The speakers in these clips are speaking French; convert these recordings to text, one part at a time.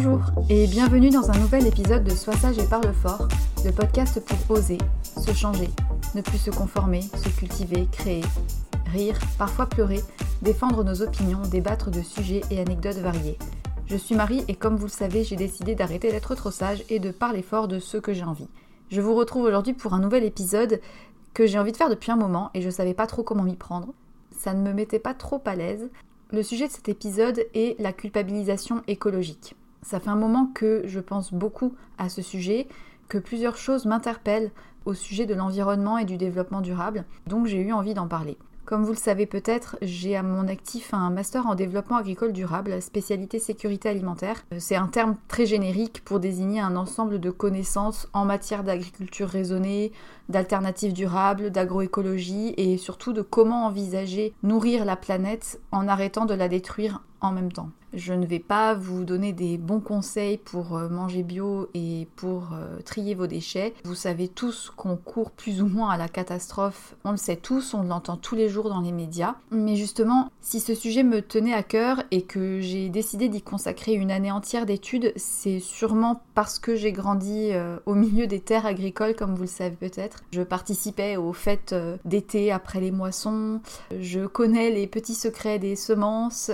Bonjour et bienvenue dans un nouvel épisode de Sois sage et parle fort, le podcast pour oser, se changer, ne plus se conformer, se cultiver, créer, rire, parfois pleurer, défendre nos opinions, débattre de sujets et anecdotes variés. Je suis Marie et comme vous le savez, j'ai décidé d'arrêter d'être trop sage et de parler fort de ce que j'ai envie. Je vous retrouve aujourd'hui pour un nouvel épisode que j'ai envie de faire depuis un moment et je savais pas trop comment m'y prendre. Ça ne me mettait pas trop à l'aise. Le sujet de cet épisode est la culpabilisation écologique. Ça fait un moment que je pense beaucoup à ce sujet, que plusieurs choses m'interpellent au sujet de l'environnement et du développement durable, donc j'ai eu envie d'en parler. Comme vous le savez peut-être, j'ai à mon actif un master en développement agricole durable, spécialité sécurité alimentaire. C'est un terme très générique pour désigner un ensemble de connaissances en matière d'agriculture raisonnée, d'alternatives durables, d'agroécologie et surtout de comment envisager nourrir la planète en arrêtant de la détruire en même temps. Je ne vais pas vous donner des bons conseils pour euh, manger bio et pour euh, trier vos déchets. Vous savez tous qu'on court plus ou moins à la catastrophe. On le sait tous, on l'entend tous les jours dans les médias. Mais justement, si ce sujet me tenait à cœur et que j'ai décidé d'y consacrer une année entière d'études, c'est sûrement parce que j'ai grandi euh, au milieu des terres agricoles, comme vous le savez peut-être. Je participais aux fêtes d'été après les moissons. Je connais les petits secrets des semences,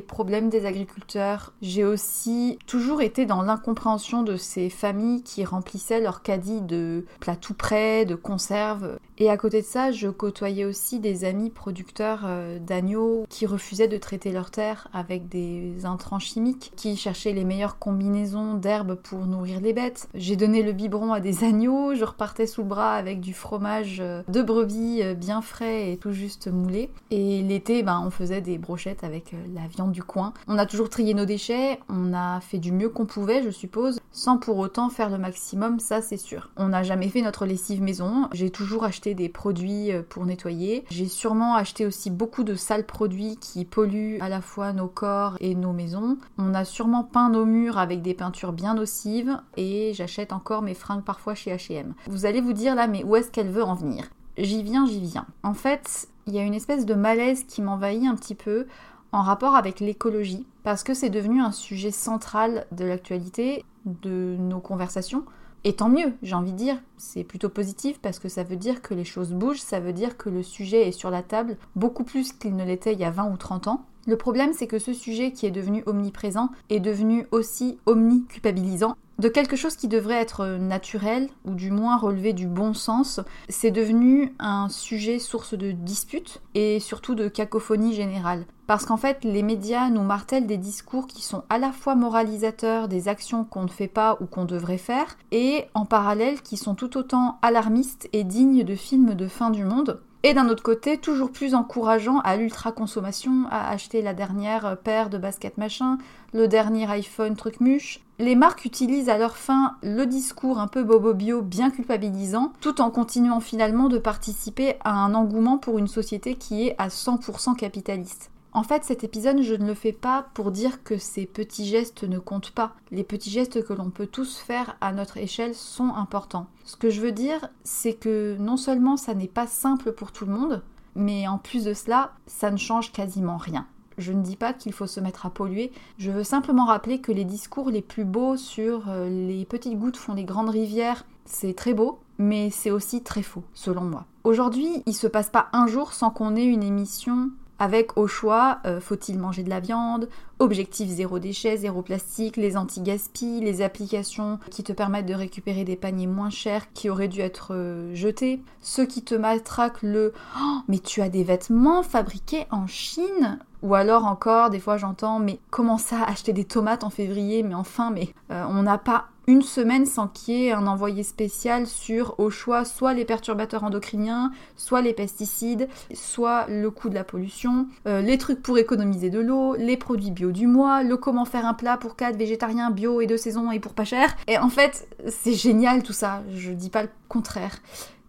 problèmes des agriculteurs. J'ai aussi toujours été dans l'incompréhension de ces familles qui remplissaient leur caddie de plats tout prêts, de conserves. Et à côté de ça, je côtoyais aussi des amis producteurs euh, d'agneaux qui refusaient de traiter leurs terres avec des intrants chimiques, qui cherchaient les meilleures combinaisons d'herbes pour nourrir les bêtes. J'ai donné le biberon à des agneaux, je repartais sous le bras avec du fromage euh, de brebis euh, bien frais et tout juste moulé. Et l'été, ben, on faisait des brochettes avec la viande du coin. On a toujours trié nos déchets, on a fait du mieux qu'on pouvait, je suppose, sans pour autant faire le maximum, ça c'est sûr. On n'a jamais fait notre lessive maison, j'ai toujours acheté des produits euh, pour nettoyer. J'ai sûrement acheté aussi beaucoup de sales produits qui polluent à la fois nos corps et nos maisons. On a sûrement peint nos murs avec des peintures bien nocives et j'achète encore mes fringues parfois chez H&M. Vous allez vous dire là mais où est-ce qu'elle veut en venir? J'y viens, j'y viens. En fait, il y a une espèce de malaise qui m'envahit un petit peu en rapport avec l'écologie, parce que c'est devenu un sujet central de l'actualité, de nos conversations. Et tant mieux, j'ai envie de dire, c'est plutôt positif parce que ça veut dire que les choses bougent, ça veut dire que le sujet est sur la table beaucoup plus qu'il ne l'était il y a 20 ou 30 ans. Le problème, c'est que ce sujet qui est devenu omniprésent est devenu aussi omniculpabilisant. De quelque chose qui devrait être naturel, ou du moins relever du bon sens, c'est devenu un sujet source de disputes et surtout de cacophonie générale. Parce qu'en fait, les médias nous martèlent des discours qui sont à la fois moralisateurs des actions qu'on ne fait pas ou qu'on devrait faire, et en parallèle qui sont tout autant alarmistes et dignes de films de fin du monde. Et d'un autre côté, toujours plus encourageant à l'ultra-consommation, à acheter la dernière paire de baskets machin, le dernier iPhone truc muche. Les marques utilisent à leur fin le discours un peu bobo-bio bien culpabilisant, tout en continuant finalement de participer à un engouement pour une société qui est à 100% capitaliste. En fait, cet épisode, je ne le fais pas pour dire que ces petits gestes ne comptent pas. Les petits gestes que l'on peut tous faire à notre échelle sont importants. Ce que je veux dire, c'est que non seulement ça n'est pas simple pour tout le monde, mais en plus de cela, ça ne change quasiment rien. Je ne dis pas qu'il faut se mettre à polluer, je veux simplement rappeler que les discours les plus beaux sur euh, les petites gouttes font les grandes rivières, c'est très beau, mais c'est aussi très faux, selon moi. Aujourd'hui, il se passe pas un jour sans qu'on ait une émission avec au choix euh, faut-il manger de la viande, objectif zéro déchet, zéro plastique, les anti-gaspi, les applications qui te permettent de récupérer des paniers moins chers qui auraient dû être euh, jetés, ceux qui te matraquent le oh, mais tu as des vêtements fabriqués en Chine? Ou alors encore, des fois j'entends, mais comment ça, acheter des tomates en février Mais enfin, mais euh, on n'a pas une semaine sans qu'il y ait un envoyé spécial sur au choix soit les perturbateurs endocriniens, soit les pesticides, soit le coût de la pollution, euh, les trucs pour économiser de l'eau, les produits bio du mois, le comment faire un plat pour 4 végétariens bio et de saison et pour pas cher. Et en fait, c'est génial tout ça, je dis pas le contraire.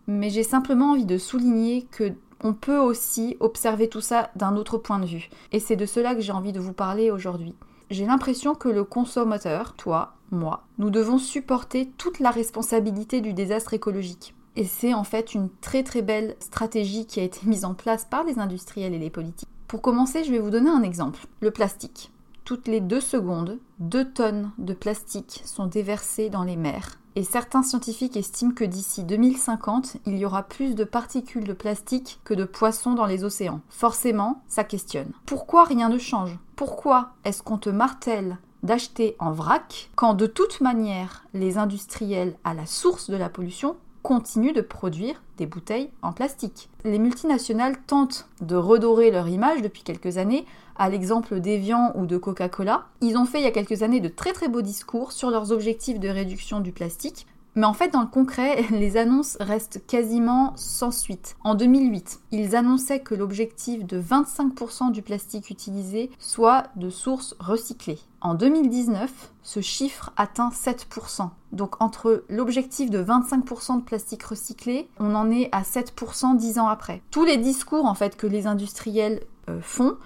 Mais j'ai simplement envie de souligner que on peut aussi observer tout ça d'un autre point de vue. Et c'est de cela que j'ai envie de vous parler aujourd'hui. J'ai l'impression que le consommateur, toi, moi, nous devons supporter toute la responsabilité du désastre écologique. Et c'est en fait une très très belle stratégie qui a été mise en place par les industriels et les politiques. Pour commencer, je vais vous donner un exemple. Le plastique. Toutes les deux secondes, deux tonnes de plastique sont déversées dans les mers. Et certains scientifiques estiment que d'ici 2050, il y aura plus de particules de plastique que de poissons dans les océans. Forcément, ça questionne. Pourquoi rien ne change? Pourquoi est-ce qu'on te martèle d'acheter en vrac quand de toute manière les industriels à la source de la pollution continuent de produire des bouteilles en plastique. Les multinationales tentent de redorer leur image depuis quelques années, à l'exemple d'Evian ou de Coca-Cola. Ils ont fait il y a quelques années de très très beaux discours sur leurs objectifs de réduction du plastique, mais en fait, dans le concret, les annonces restent quasiment sans suite. En 2008, ils annonçaient que l'objectif de 25% du plastique utilisé soit de sources recyclées. En 2019, ce chiffre atteint 7%. Donc entre l'objectif de 25% de plastique recyclé, on en est à 7% dix ans après. Tous les discours en fait que les industriels euh, font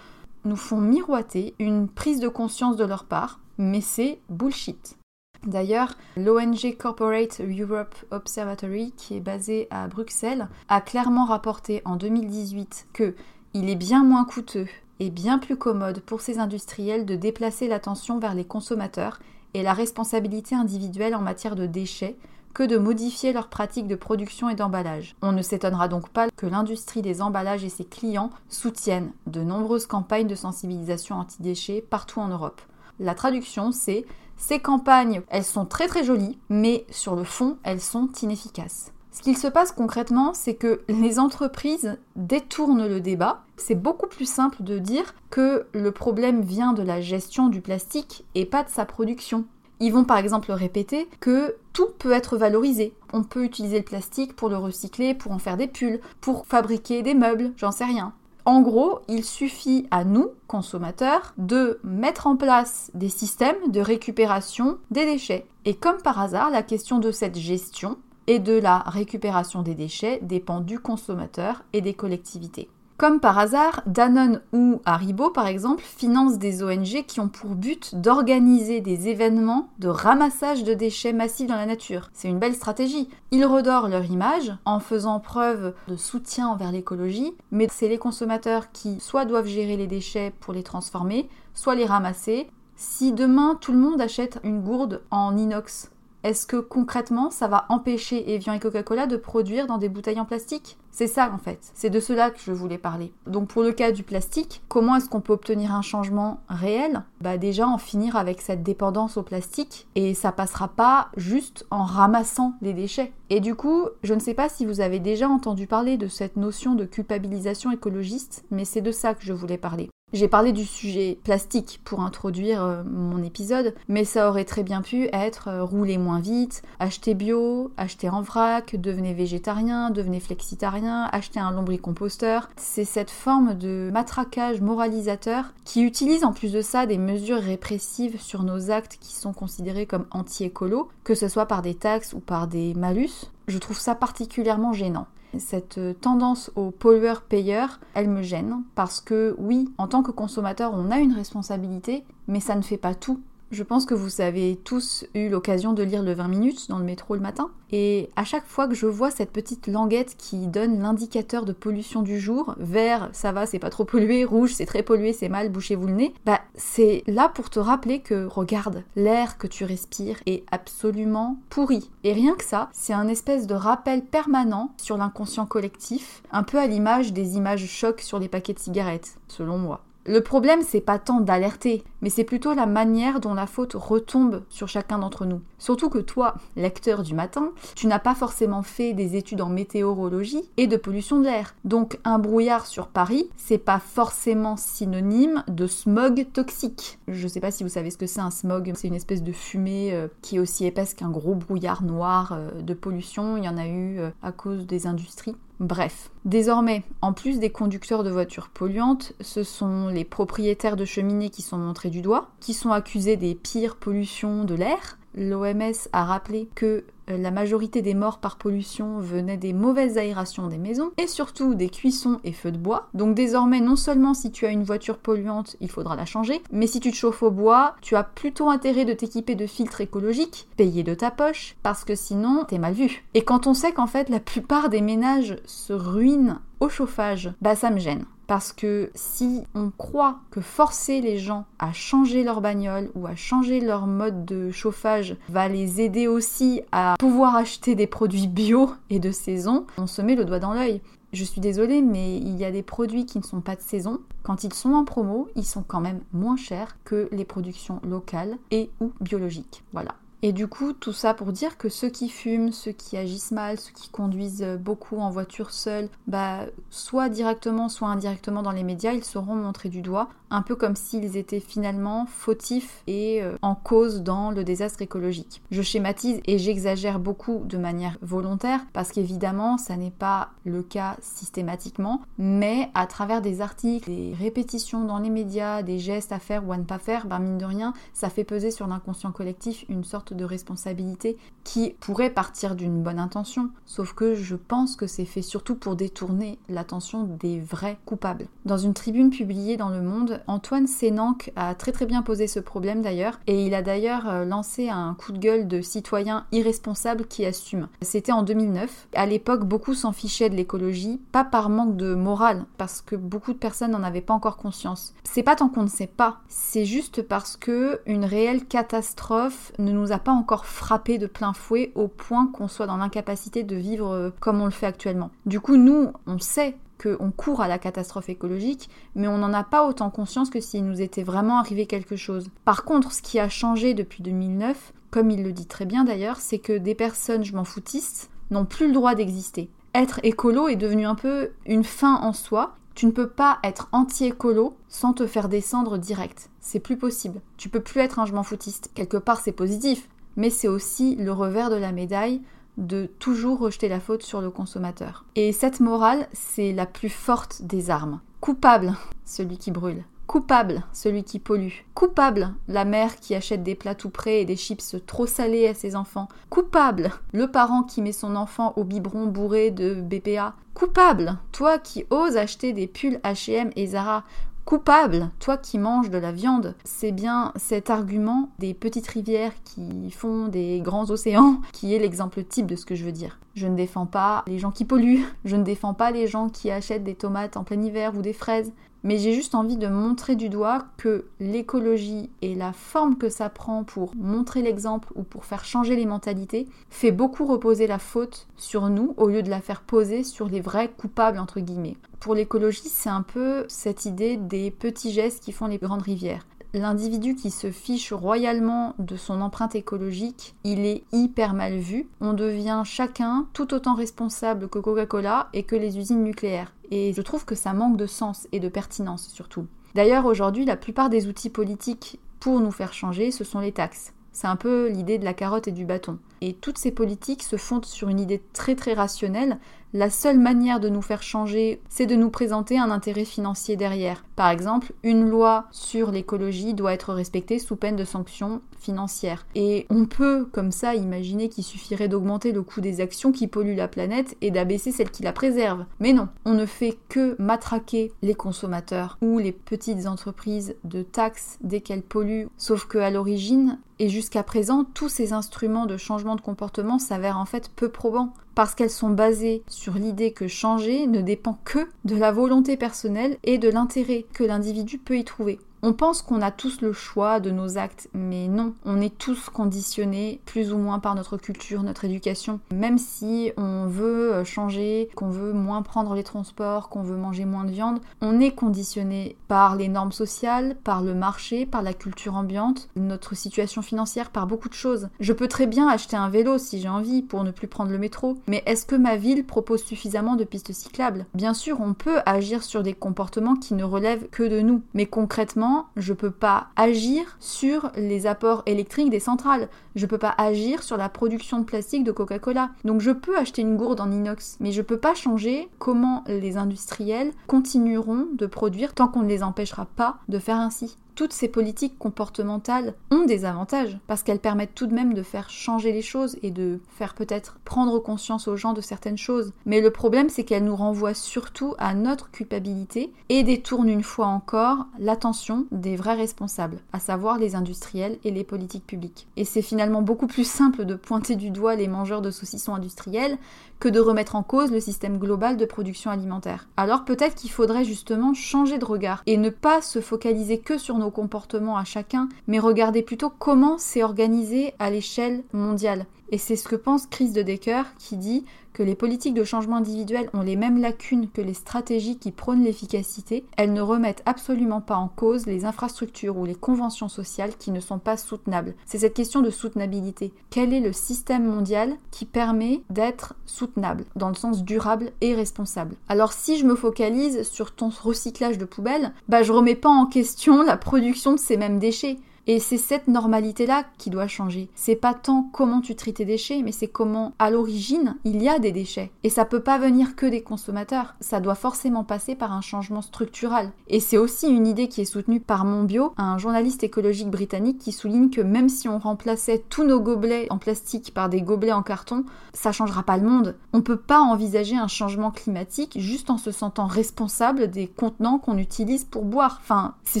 nous font miroiter une prise de conscience de leur part, mais c'est bullshit. D'ailleurs, l'ONG Corporate Europe Observatory, qui est basée à Bruxelles, a clairement rapporté en 2018 que il est bien moins coûteux et bien plus commode pour ces industriels de déplacer l'attention vers les consommateurs et la responsabilité individuelle en matière de déchets que de modifier leurs pratiques de production et d'emballage. On ne s'étonnera donc pas que l'industrie des emballages et ses clients soutiennent de nombreuses campagnes de sensibilisation anti-déchets partout en Europe. La traduction, c'est ces campagnes, elles sont très très jolies, mais sur le fond, elles sont inefficaces. Ce qu'il se passe concrètement, c'est que les entreprises détournent le débat. C'est beaucoup plus simple de dire que le problème vient de la gestion du plastique et pas de sa production. Ils vont par exemple répéter que tout peut être valorisé. On peut utiliser le plastique pour le recycler, pour en faire des pulls, pour fabriquer des meubles, j'en sais rien. En gros, il suffit à nous, consommateurs, de mettre en place des systèmes de récupération des déchets. Et comme par hasard, la question de cette gestion, et de la récupération des déchets dépend du consommateur et des collectivités. Comme par hasard, Danone ou Haribo, par exemple, financent des ONG qui ont pour but d'organiser des événements de ramassage de déchets massifs dans la nature. C'est une belle stratégie. Ils redorent leur image en faisant preuve de soutien envers l'écologie, mais c'est les consommateurs qui soit doivent gérer les déchets pour les transformer, soit les ramasser. Si demain tout le monde achète une gourde en inox, est-ce que concrètement ça va empêcher Evian et Coca-Cola de produire dans des bouteilles en plastique? C'est ça en fait, c'est de cela que je voulais parler. Donc pour le cas du plastique, comment est-ce qu'on peut obtenir un changement réel? Bah déjà en finir avec cette dépendance au plastique et ça passera pas juste en ramassant les déchets. Et du coup, je ne sais pas si vous avez déjà entendu parler de cette notion de culpabilisation écologiste, mais c'est de ça que je voulais parler. J'ai parlé du sujet plastique pour introduire euh, mon épisode, mais ça aurait très bien pu être euh, rouler moins vite, acheter bio, acheter en vrac, devenez végétarien, devenez flexitarien, acheter un lombricomposteur. C'est cette forme de matraquage moralisateur qui utilise en plus de ça des mesures répressives sur nos actes qui sont considérés comme anti-écolo, que ce soit par des taxes ou par des malus. Je trouve ça particulièrement gênant. Cette tendance au pollueur-payeur, elle me gêne parce que oui, en tant que consommateur, on a une responsabilité, mais ça ne fait pas tout. Je pense que vous avez tous eu l'occasion de lire le 20 minutes dans le métro le matin. Et à chaque fois que je vois cette petite languette qui donne l'indicateur de pollution du jour, vert, ça va, c'est pas trop pollué, rouge, c'est très pollué, c'est mal, bouchez-vous le nez, bah c'est là pour te rappeler que, regarde, l'air que tu respires est absolument pourri. Et rien que ça, c'est un espèce de rappel permanent sur l'inconscient collectif, un peu à l'image des images chocs sur les paquets de cigarettes, selon moi. Le problème, c'est pas tant d'alerter, mais c'est plutôt la manière dont la faute retombe sur chacun d'entre nous. Surtout que toi, lecteur du matin, tu n'as pas forcément fait des études en météorologie et de pollution de l'air. Donc un brouillard sur Paris, c'est pas forcément synonyme de smog toxique. Je sais pas si vous savez ce que c'est un smog, c'est une espèce de fumée euh, qui est aussi épaisse qu'un gros brouillard noir euh, de pollution. Il y en a eu euh, à cause des industries. Bref, désormais, en plus des conducteurs de voitures polluantes, ce sont les propriétaires de cheminées qui sont montrés du doigt, qui sont accusés des pires pollutions de l'air, L'OMS a rappelé que euh, la majorité des morts par pollution venaient des mauvaises aérations des maisons et surtout des cuissons et feux de bois. Donc désormais, non seulement si tu as une voiture polluante, il faudra la changer, mais si tu te chauffes au bois, tu as plutôt intérêt de t'équiper de filtres écologiques, payés de ta poche, parce que sinon, t'es mal vu. Et quand on sait qu'en fait la plupart des ménages se ruinent au chauffage, bah ça me gêne. Parce que si on croit que forcer les gens à changer leur bagnole ou à changer leur mode de chauffage va les aider aussi à pouvoir acheter des produits bio et de saison, on se met le doigt dans l'œil. Je suis désolée, mais il y a des produits qui ne sont pas de saison. Quand ils sont en promo, ils sont quand même moins chers que les productions locales et ou biologiques. Voilà. Et du coup, tout ça pour dire que ceux qui fument, ceux qui agissent mal, ceux qui conduisent beaucoup en voiture seule, bah, soit directement, soit indirectement dans les médias, ils seront montrés du doigt, un peu comme s'ils étaient finalement fautifs et euh, en cause dans le désastre écologique. Je schématise et j'exagère beaucoup de manière volontaire, parce qu'évidemment, ça n'est pas le cas systématiquement, mais à travers des articles, des répétitions dans les médias, des gestes à faire ou à ne pas faire, bah, mine de rien, ça fait peser sur l'inconscient collectif une sorte de responsabilité qui pourrait partir d'une bonne intention, sauf que je pense que c'est fait surtout pour détourner l'attention des vrais coupables. Dans une tribune publiée dans Le Monde, Antoine Sénanque a très très bien posé ce problème d'ailleurs, et il a d'ailleurs euh, lancé un coup de gueule de citoyen irresponsable qui assume. C'était en 2009. À l'époque, beaucoup s'en fichaient de l'écologie, pas par manque de morale, parce que beaucoup de personnes n'en avaient pas encore conscience. C'est pas tant qu'on ne sait pas, c'est juste parce que une réelle catastrophe ne nous a pas encore frappé de plein fouet au point qu'on soit dans l'incapacité de vivre euh, comme on le fait actuellement. Du coup, nous, on sait qu'on court à la catastrophe écologique, mais on n'en a pas autant conscience que s'il nous était vraiment arrivé quelque chose. Par contre, ce qui a changé depuis 2009, comme il le dit très bien d'ailleurs, c'est que des personnes je m'en foutistes n'ont plus le droit d'exister. Être écolo est devenu un peu une fin en soi. Tu ne peux pas être anti-écolo sans te faire descendre direct. C'est plus possible. Tu peux plus être un je m'en foutiste. Quelque part, c'est positif, mais c'est aussi le revers de la médaille de toujours rejeter la faute sur le consommateur. Et cette morale, c'est la plus forte des armes. Coupable, celui qui brûle. Coupable, celui qui pollue. Coupable, la mère qui achète des plats tout prêts et des chips trop salés à ses enfants. Coupable, le parent qui met son enfant au biberon bourré de BPA. Coupable, toi qui oses acheter des pulls H&M et Zara. Coupable, toi qui manges de la viande, c'est bien cet argument des petites rivières qui font des grands océans qui est l'exemple type de ce que je veux dire. Je ne défends pas les gens qui polluent, je ne défends pas les gens qui achètent des tomates en plein hiver ou des fraises, mais j'ai juste envie de montrer du doigt que l'écologie et la forme que ça prend pour montrer l'exemple ou pour faire changer les mentalités fait beaucoup reposer la faute sur nous au lieu de la faire poser sur les vrais coupables entre guillemets. Pour l'écologie, c'est un peu cette idée des petits gestes qui font les grandes rivières l'individu qui se fiche royalement de son empreinte écologique, il est hyper mal vu. On devient chacun tout autant responsable que Coca-Cola et que les usines nucléaires. Et je trouve que ça manque de sens et de pertinence surtout. D'ailleurs, aujourd'hui, la plupart des outils politiques pour nous faire changer, ce sont les taxes. C'est un peu l'idée de la carotte et du bâton. Et toutes ces politiques se fondent sur une idée très très rationnelle. La seule manière de nous faire changer, c'est de nous présenter un intérêt financier derrière. Par exemple, une loi sur l'écologie doit être respectée sous peine de sanctions financières. Et on peut, comme ça, imaginer qu'il suffirait d'augmenter le coût des actions qui polluent la planète et d'abaisser celles qui la préservent. Mais non, on ne fait que matraquer les consommateurs ou les petites entreprises de taxes dès qu'elles polluent. Sauf qu'à l'origine, et jusqu'à présent, tous ces instruments de changement de comportement s'avèrent en fait peu probants, parce qu'elles sont basées sur l'idée que changer ne dépend que de la volonté personnelle et de l'intérêt que l'individu peut y trouver. On pense qu'on a tous le choix de nos actes, mais non, on est tous conditionnés plus ou moins par notre culture, notre éducation. Même si on veut euh, changer, qu'on veut moins prendre les transports, qu'on veut manger moins de viande, on est conditionné par les normes sociales, par le marché, par la culture ambiante, notre situation financière, par beaucoup de choses. Je peux très bien acheter un vélo si j'ai envie pour ne plus prendre le métro, mais est-ce que ma ville propose suffisamment de pistes cyclables? Bien sûr, on peut agir sur des comportements qui ne relèvent que de nous, mais concrètement, je peux pas agir sur les apports électriques des centrales. Je peux pas agir sur la production de plastique de Coca-Cola. Donc je peux acheter une gourde en inox, mais je peux pas changer comment les industriels continueront de produire tant qu'on ne les empêchera pas de faire ainsi toutes ces politiques comportementales ont des avantages parce qu'elles permettent tout de même de faire changer les choses et de faire peut-être prendre conscience aux gens de certaines choses. Mais le problème, c'est qu'elles nous renvoient surtout à notre culpabilité et détournent une fois encore l'attention des vrais responsables, à savoir les industriels et les politiques publiques. Et c'est finalement beaucoup plus simple de pointer du doigt les mangeurs de saucissons industriels que de remettre en cause le système global de production alimentaire. Alors peut-être qu'il faudrait justement changer de regard et ne pas se focaliser que sur nos comportements à chacun, mais regarder plutôt comment c'est organisé à l'échelle mondiale. Et c'est ce que pense Chris de Decker qui dit que les politiques de changement individuel ont les mêmes lacunes que les stratégies qui prônent l'efficacité, elles ne remettent absolument pas en cause les infrastructures ou les conventions sociales qui ne sont pas soutenables. C'est cette question de soutenabilité. Quel est le système mondial qui permet d'être soutenable, dans le sens durable et responsable? Alors si je me focalise sur ton recyclage de poubelles, bah je remets pas en question la production de ces mêmes déchets. Et c'est cette normalité-là qui doit changer. C'est pas tant comment tu traites tes déchets, mais c'est comment, à l'origine, il y a des déchets. Et ça peut pas venir que des consommateurs. Ça doit forcément passer par un changement structural. Et c'est aussi une idée qui est soutenue par Monbio, un journaliste écologique britannique qui souligne que même si on remplaçait tous nos gobelets en plastique par des gobelets en carton, ça changera pas le monde. On peut pas envisager un changement climatique juste en se sentant responsable des contenants qu'on utilise pour boire. Enfin, c'est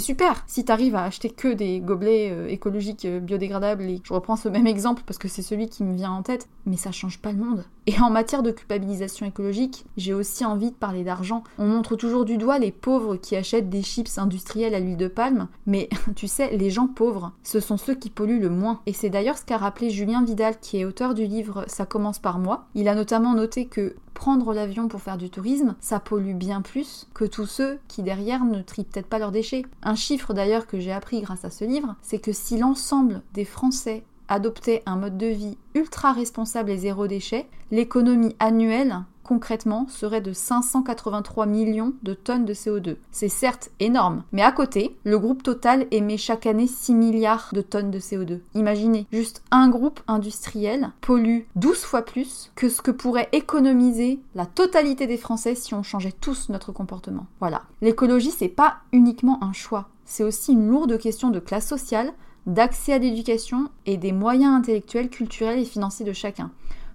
super. Si t'arrives à acheter que des gobelets euh, écologique, euh, biodégradable, et je reprends ce même exemple parce que c'est celui qui me vient en tête, mais ça change pas le monde. Et en matière de culpabilisation écologique, j'ai aussi envie de parler d'argent. On montre toujours du doigt les pauvres qui achètent des chips industriels à l'huile de palme, mais tu sais, les gens pauvres, ce sont ceux qui polluent le moins. Et c'est d'ailleurs ce qu'a rappelé Julien Vidal, qui est auteur du livre Ça commence par moi. Il a notamment noté que prendre l'avion pour faire du tourisme, ça pollue bien plus que tous ceux qui derrière ne trient peut-être pas leurs déchets. Un chiffre d'ailleurs que j'ai appris grâce à ce livre, c'est que si l'ensemble des Français adoptaient un mode de vie ultra responsable et zéro déchet, l'économie annuelle concrètement serait de 583 millions de tonnes de CO2. C'est certes énorme, mais à côté, le groupe Total émet chaque année 6 milliards de tonnes de CO2. Imaginez, juste un groupe industriel pollue 12 fois plus que ce que pourrait économiser la totalité des Français si on changeait tous notre comportement. Voilà. L'écologie, c'est pas uniquement un choix, c'est aussi une lourde question de classe sociale, d'accès à l'éducation et des moyens intellectuels, culturels et financiers de chacun.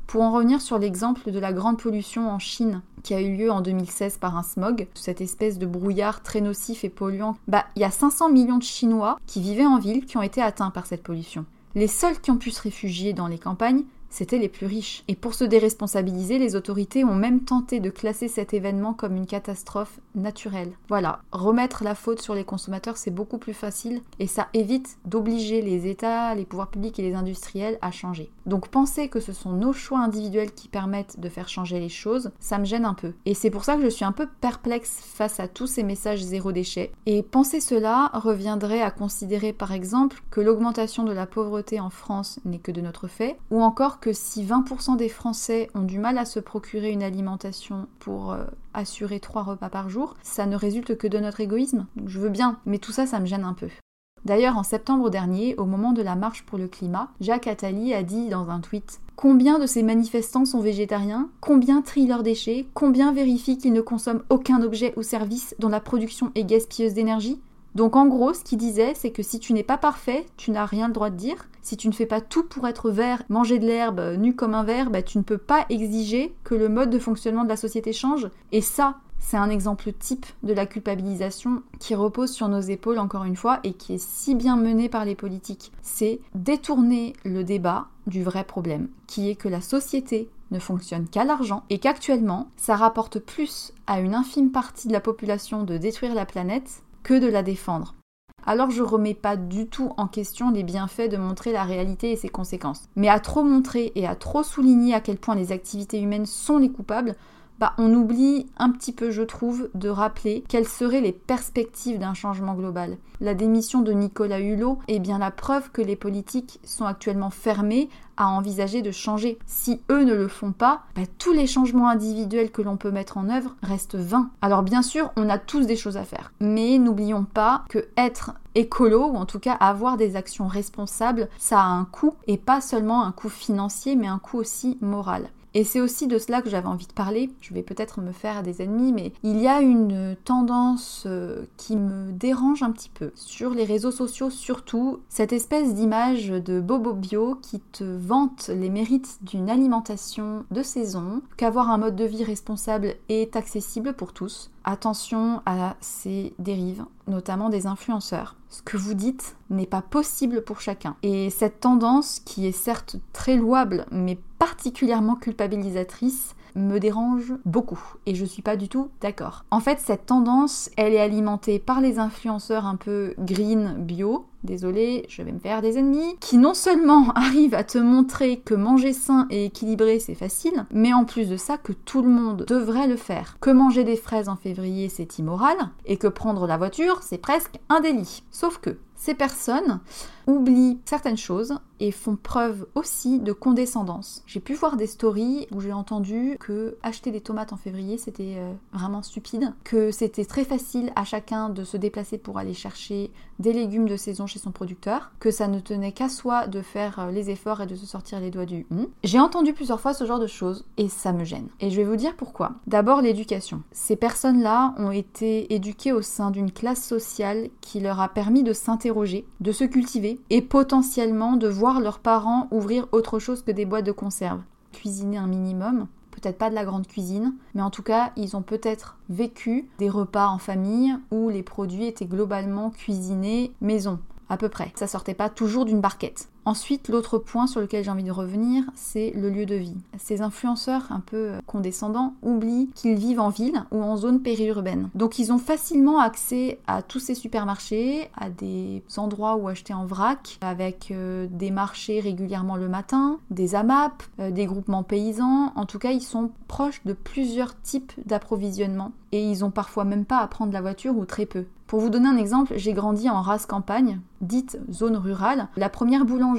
Pour en revenir sur l'exemple de la grande pollution en Chine qui a eu lieu en 2016 par un smog, cette espèce de brouillard très nocif et polluant, bah il y a 500 millions de Chinois qui vivaient en ville qui ont été atteints par cette pollution. Les seuls qui ont pu se réfugier dans les campagnes, c'était les plus riches. Et pour se déresponsabiliser, les autorités ont même tenté de classer cet événement comme une catastrophe naturelle. Voilà, remettre la faute sur les consommateurs, c'est beaucoup plus facile et ça évite d'obliger les États, les pouvoirs publics et les industriels à changer. Donc penser que ce sont nos choix individuels qui permettent de faire changer les choses, ça me gêne un peu. Et c'est pour ça que je suis un peu perplexe face à tous ces messages zéro déchet. Et penser cela reviendrait à considérer par exemple que l'augmentation de la pauvreté en France n'est que de notre fait, ou encore que si 20% des Français ont du mal à se procurer une alimentation pour euh, assurer trois repas par jour, ça ne résulte que de notre égoïsme. Je veux bien, mais tout ça, ça me gêne un peu. D'ailleurs, en septembre dernier, au moment de la marche pour le climat, Jacques Attali a dit dans un tweet Combien de ces manifestants sont végétariens? Combien trient leurs déchets? Combien vérifient qu'ils ne consomment aucun objet ou service dont la production est gaspilleuse d'énergie? Donc en gros, ce qu'il disait, c'est que si tu n'es pas parfait, tu n'as rien le droit de dire. Si tu ne fais pas tout pour être vert, manger de l'herbe euh, nu comme un verre, bah, tu ne peux pas exiger que le mode de fonctionnement de la société change. Et ça, c'est un exemple type de la culpabilisation qui repose sur nos épaules encore une fois et qui est si bien menée par les politiques. C'est détourner le débat du vrai problème, qui est que la société ne fonctionne qu'à l'argent et qu'actuellement, ça rapporte plus à une infime partie de la population de détruire la planète que de la défendre. Alors je remets pas du tout en question les bienfaits de montrer la réalité et ses conséquences. Mais à trop montrer et à trop souligner à quel point les activités humaines sont les coupables, bah, on oublie un petit peu, je trouve, de rappeler quelles seraient les perspectives d'un changement global. La démission de Nicolas Hulot est bien la preuve que les politiques sont actuellement fermés à envisager de changer. Si eux ne le font pas, bah, tous les changements individuels que l'on peut mettre en œuvre restent vains. Alors bien sûr, on a tous des choses à faire, mais n'oublions pas que être écolo, ou en tout cas avoir des actions responsables, ça a un coût, et pas seulement un coût financier, mais un coût aussi moral. Et c'est aussi de cela que j'avais envie de parler. Je vais peut-être me faire des ennemis, mais il y a une tendance euh, qui me dérange un petit peu. Sur les réseaux sociaux surtout, cette espèce d'image de Bobo Bio qui te vante les mérites d'une alimentation de saison, qu'avoir un mode de vie responsable est accessible pour tous. Attention à ces dérives, notamment des influenceurs. Ce que vous dites n'est pas possible pour chacun. Et cette tendance, qui est certes très louable, mais particulièrement culpabilisatrice, me dérange beaucoup et je suis pas du tout d'accord. En fait, cette tendance, elle est alimentée par les influenceurs un peu green bio, désolé, je vais me faire des ennemis, qui non seulement arrivent à te montrer que manger sain et équilibré c'est facile, mais en plus de ça que tout le monde devrait le faire. Que manger des fraises en février c'est immoral, et que prendre la voiture c'est presque un délit. Sauf que ces personnes oublient certaines choses et font preuve aussi de condescendance. J'ai pu voir des stories où j'ai entendu que acheter des tomates en février c'était euh, vraiment stupide, que c'était très facile à chacun de se déplacer pour aller chercher des légumes de saison chez son producteur, que ça ne tenait qu'à soi de faire euh, les efforts et de se sortir les doigts du hum. J'ai entendu plusieurs fois ce genre de choses et ça me gêne. Et je vais vous dire pourquoi. D'abord l'éducation. Ces personnes-là ont été éduquées au sein d'une classe sociale qui leur a permis de de se cultiver et potentiellement de voir leurs parents ouvrir autre chose que des boîtes de conserve. Cuisiner un minimum, peut-être pas de la grande cuisine, mais en tout cas, ils ont peut-être vécu des repas en famille où les produits étaient globalement cuisinés maison, à peu près. Ça sortait pas toujours d'une barquette. Ensuite, l'autre point sur lequel j'ai envie de revenir, c'est le lieu de vie. Ces influenceurs un peu condescendants oublient qu'ils vivent en ville ou en zone périurbaine. Donc ils ont facilement accès à tous ces supermarchés, à des endroits où acheter en vrac, avec euh, des marchés régulièrement le matin, des AMAP, euh, des groupements paysans. En tout cas, ils sont proches de plusieurs types d'approvisionnement et ils ont parfois même pas à prendre la voiture ou très peu. Pour vous donner un exemple, j'ai grandi en race campagne, dite zone rurale. La première boulangerie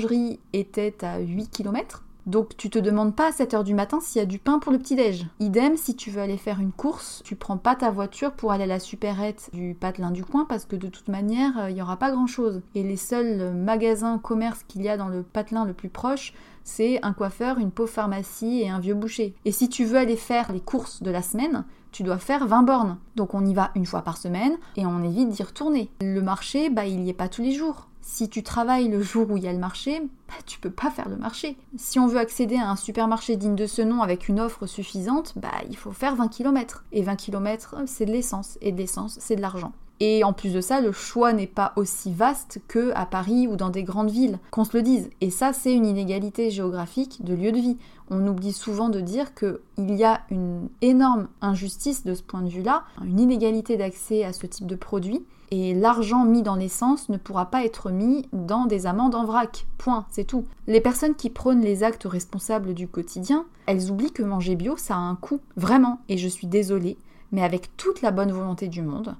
était à 8 km. Donc tu te demandes pas à 7h du matin s'il y a du pain pour le petit-déj. Idem, si tu veux aller faire une course, tu prends pas ta voiture pour aller à la supérette du patelin du coin parce que de toute manière, euh, il y aura pas grand-chose. Et les seuls magasins, commerces qu'il y a dans le patelin le plus proche, c'est un coiffeur, une pauvre pharmacie et un vieux boucher. Et si tu veux aller faire les courses de la semaine, tu dois faire 20 bornes. Donc on y va une fois par semaine et on évite d'y retourner. Le marché, bah il y est pas tous les jours. Si tu travailles le jour où il y a le marché, bah, tu peux pas faire le marché. Si on veut accéder à un supermarché digne de ce nom avec une offre suffisante, bah il faut faire 20 km. Et 20 km, c'est de l'essence. Et de l'essence, c'est de l'argent. Et en plus de ça, le choix n'est pas aussi vaste que à Paris ou dans des grandes villes, qu'on se le dise. Et ça, c'est une inégalité géographique de lieu de vie. On oublie souvent de dire qu'il y a une énorme injustice de ce point de vue-là, une inégalité d'accès à ce type de produit et l'argent mis dans l'essence ne pourra pas être mis dans des amendes en vrac. Point, c'est tout. Les personnes qui prônent les actes responsables du quotidien, elles oublient que manger bio, ça a un coût. Vraiment, et je suis désolée, mais avec toute la bonne volonté du monde,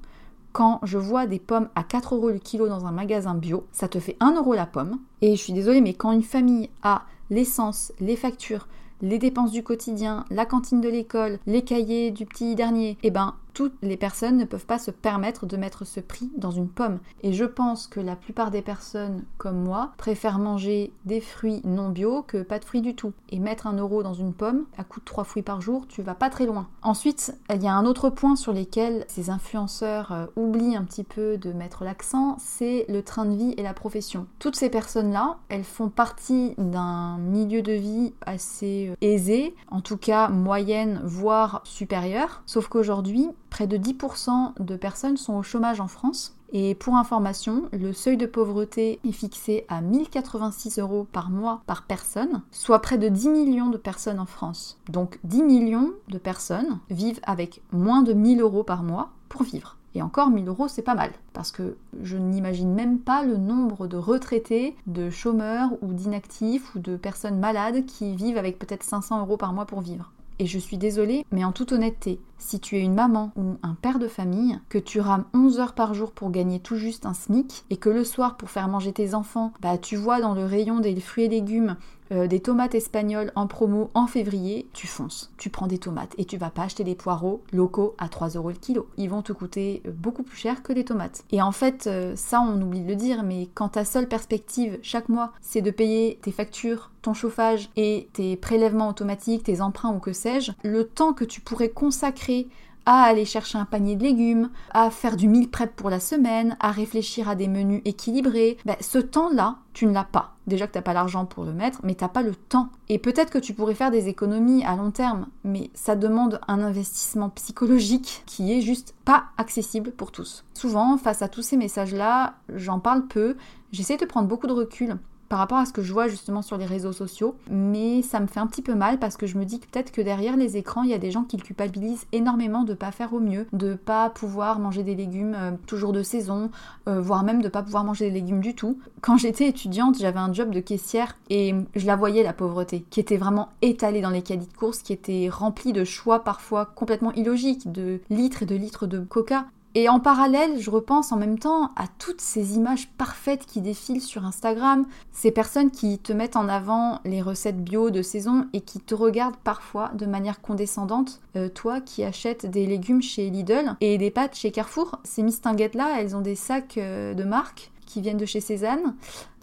quand je vois des pommes à 4 euros le kilo dans un magasin bio, ça te fait 1 euro la pomme. Et je suis désolée, mais quand une famille a l'essence, les factures, les dépenses du quotidien, la cantine de l'école, les cahiers du petit dernier, eh ben toutes les personnes ne peuvent pas se permettre de mettre ce prix dans une pomme. Et je pense que la plupart des personnes comme moi préfèrent manger des fruits non bio que pas de fruits du tout. Et mettre un euro dans une pomme, à coût de 3 fruits par jour, tu vas pas très loin. Ensuite, il y a un autre point sur lequel ces influenceurs euh, oublient un petit peu de mettre l'accent, c'est le train de vie et la profession. Toutes ces personnes-là, elles font partie d'un milieu de vie assez euh, aisé, en tout cas moyenne, voire supérieure. Sauf qu'aujourd'hui, Près de 10% de personnes sont au chômage en France. Et pour information, le seuil de pauvreté est fixé à 1086 euros par mois par personne, soit près de 10 millions de personnes en France. Donc 10 millions de personnes vivent avec moins de 1000 euros par mois pour vivre. Et encore 1000 euros, c'est pas mal, parce que je n'imagine même pas le nombre de retraités, de chômeurs ou d'inactifs ou de personnes malades qui vivent avec peut-être 500 euros par mois pour vivre. Et je suis désolée, mais en toute honnêteté, si tu es une maman ou un père de famille, que tu rames 11 heures par jour pour gagner tout juste un SMIC, et que le soir, pour faire manger tes enfants, bah tu vois dans le rayon des fruits et légumes euh, des tomates espagnoles en promo en février, tu fonces. Tu prends des tomates et tu vas pas acheter des poireaux locaux à 3 euros le kilo. Ils vont te coûter euh, beaucoup plus cher que des tomates. Et en fait, euh, ça on oublie de le dire, mais quand ta seule perspective chaque mois, c'est de payer tes factures, ton chauffage et tes prélèvements automatiques, tes emprunts ou que sais-je, le temps que tu pourrais consacrer à aller chercher un panier de légumes, à faire du meal prep pour la semaine, à réfléchir à des menus équilibrés, ben, ce temps-là, tu ne l'as pas. Déjà que tu n'as pas l'argent pour le mettre, mais tu n'as pas le temps. Et peut-être que tu pourrais faire des économies à long terme, mais ça demande un investissement psychologique qui est juste pas accessible pour tous. Souvent, face à tous ces messages-là, j'en parle peu, j'essaie de prendre beaucoup de recul par rapport à ce que je vois justement sur les réseaux sociaux. Mais ça me fait un petit peu mal parce que je me dis que peut-être que derrière les écrans, il y a des gens qui culpabilisent énormément de pas faire au mieux, de pas pouvoir manger des légumes euh, toujours de saison, euh, voire même de pas pouvoir manger des légumes du tout. Quand j'étais étudiante, j'avais un job de caissière et je la voyais la pauvreté, qui était vraiment étalée dans les caddies de course, qui était remplie de choix parfois complètement illogiques, de litres et de litres de coca. Et en parallèle, je repense en même temps à toutes ces images parfaites qui défilent sur Instagram, ces personnes qui te mettent en avant les recettes bio de saison et qui te regardent parfois de manière condescendante, euh, toi qui achètes des légumes chez Lidl et des pâtes chez Carrefour. Ces mistinguettes-là, elles ont des sacs euh, de marque qui viennent de chez Cézanne.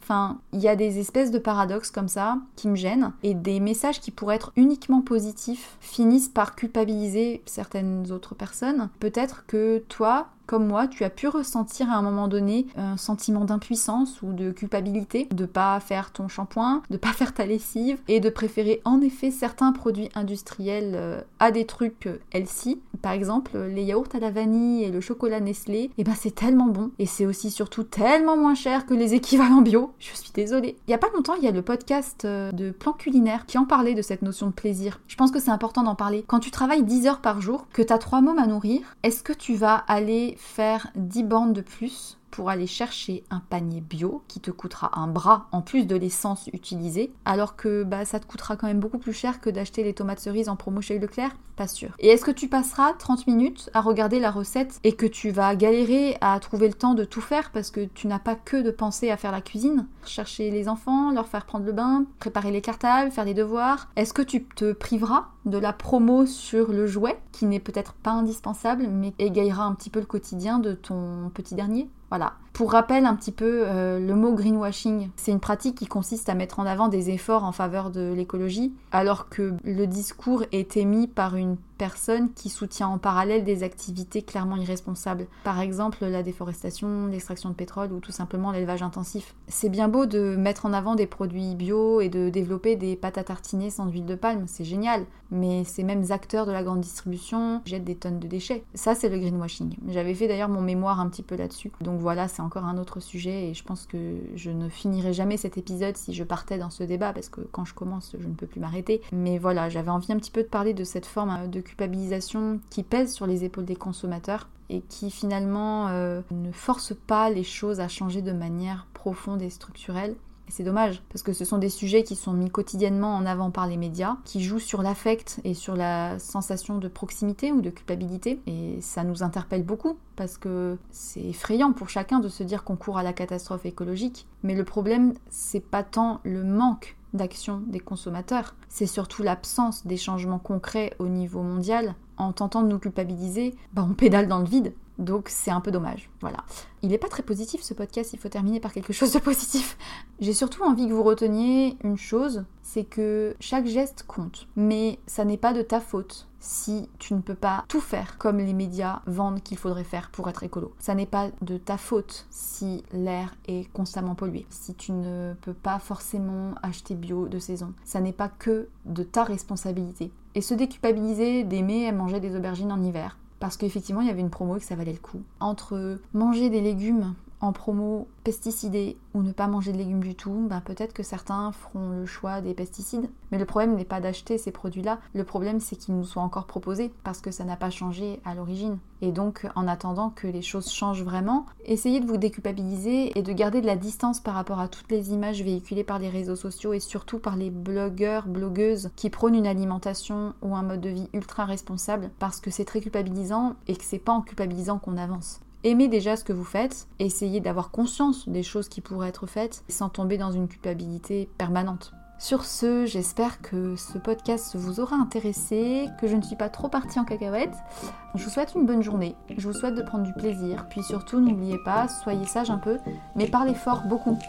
Enfin, il y a des espèces de paradoxes comme ça qui me gênent et des messages qui pourraient être uniquement positifs finissent par culpabiliser certaines autres personnes. Peut-être que toi, comme moi, tu as pu ressentir à un moment donné un sentiment d'impuissance ou de culpabilité, de pas faire ton shampoing, de pas faire ta lessive et de préférer en effet certains produits industriels euh, à des trucs euh, healthy. Par exemple, les yaourts à la vanille et le chocolat Nestlé, et eh ben c'est tellement bon et c'est aussi surtout tellement moins cher que les équivalents bio. Je suis désolée. Il y a pas longtemps, il y a le podcast euh, de Plan Culinaire qui en parlait de cette notion de plaisir. Je pense que c'est important d'en parler. Quand tu travailles 10 heures par jour, que tu as trois mômes à nourrir, est-ce que tu vas aller faire 10 bandes de plus pour aller chercher un panier bio qui te coûtera un bras en plus de l'essence utilisée, alors que bah, ça te coûtera quand même beaucoup plus cher que d'acheter les tomates cerises en promo chez Leclerc? Pas sûr. Et est-ce que tu passeras 30 minutes à regarder la recette et que tu vas galérer à trouver le temps de tout faire parce que tu n'as pas que de penser à faire la cuisine? Chercher les enfants, leur faire prendre le bain, préparer les cartables, faire les devoirs. Est-ce que tu te priveras de la promo sur le jouet qui n'est peut-être pas indispensable mais égayera un petit peu le quotidien de ton petit dernier? Voilà. Pour rappel un petit peu, euh, le mot greenwashing, c'est une pratique qui consiste à mettre en avant des efforts en faveur de l'écologie, alors que le discours est émis par une personne qui soutient en parallèle des activités clairement irresponsables. Par exemple, la déforestation, l'extraction de pétrole ou tout simplement l'élevage intensif. C'est bien beau de mettre en avant des produits bio et de développer des pâtes à tartiner sans huile de palme, c'est génial. Mais ces mêmes acteurs de la grande distribution jettent des tonnes de déchets. Ça, c'est le greenwashing. J'avais fait d'ailleurs mon mémoire un petit peu là-dessus. Donc voilà, c'est encore un autre sujet et je pense que je ne finirai jamais cet épisode si je partais dans ce débat parce que quand je commence, je ne peux plus m'arrêter. Mais voilà, j'avais envie un petit peu de parler de cette forme euh, de culpabilisation qui pèse sur les épaules des consommateurs et qui finalement euh, ne force pas les choses à changer de manière profonde et structurelle et c'est dommage, parce que ce sont des sujets qui sont mis quotidiennement en avant par les médias, qui jouent sur l'affect et sur la sensation de proximité ou de culpabilité. Et ça nous interpelle beaucoup, parce que c'est effrayant pour chacun de se dire qu'on court à la catastrophe écologique. Mais le problème, c'est pas tant le manque d'action des consommateurs, c'est surtout l'absence des changements concrets au niveau mondial. En tentant de nous culpabiliser, bah on pédale dans le vide. Donc c'est un peu dommage. Voilà. Il n'est pas très positif ce podcast, il faut terminer par quelque chose de positif. J'ai surtout envie que vous reteniez une chose, c'est que chaque geste compte. Mais ça n'est pas de ta faute si tu ne peux pas tout faire comme les médias vendent qu'il faudrait faire pour être écolo. Ça n'est pas de ta faute si l'air est constamment pollué, si tu ne peux pas forcément acheter bio de saison. Ça n'est pas que de ta responsabilité. Et se déculpabiliser d'aimer manger des aubergines en hiver, parce qu'effectivement il y avait une promo et que ça valait le coup. Entre manger des légumes en promo pesticidés ou ne pas manger de légumes du tout, ben peut-être que certains feront le choix des pesticides. Mais le problème n'est pas d'acheter ces produits-là, le problème c'est qu'ils nous soient encore proposés parce que ça n'a pas changé à l'origine. Et donc en attendant que les choses changent vraiment, essayez de vous déculpabiliser et de garder de la distance par rapport à toutes les images véhiculées par les réseaux sociaux et surtout par les blogueurs, blogueuses qui prônent une alimentation ou un mode de vie ultra responsable parce que c'est très culpabilisant et que c'est pas en culpabilisant qu'on avance. Aimez déjà ce que vous faites, essayez d'avoir conscience des choses qui pourraient être faites sans tomber dans une culpabilité permanente. Sur ce, j'espère que ce podcast vous aura intéressé, que je ne suis pas trop partie en cacahuète. Je vous souhaite une bonne journée, je vous souhaite de prendre du plaisir, puis surtout n'oubliez pas, soyez sage un peu, mais parlez fort beaucoup.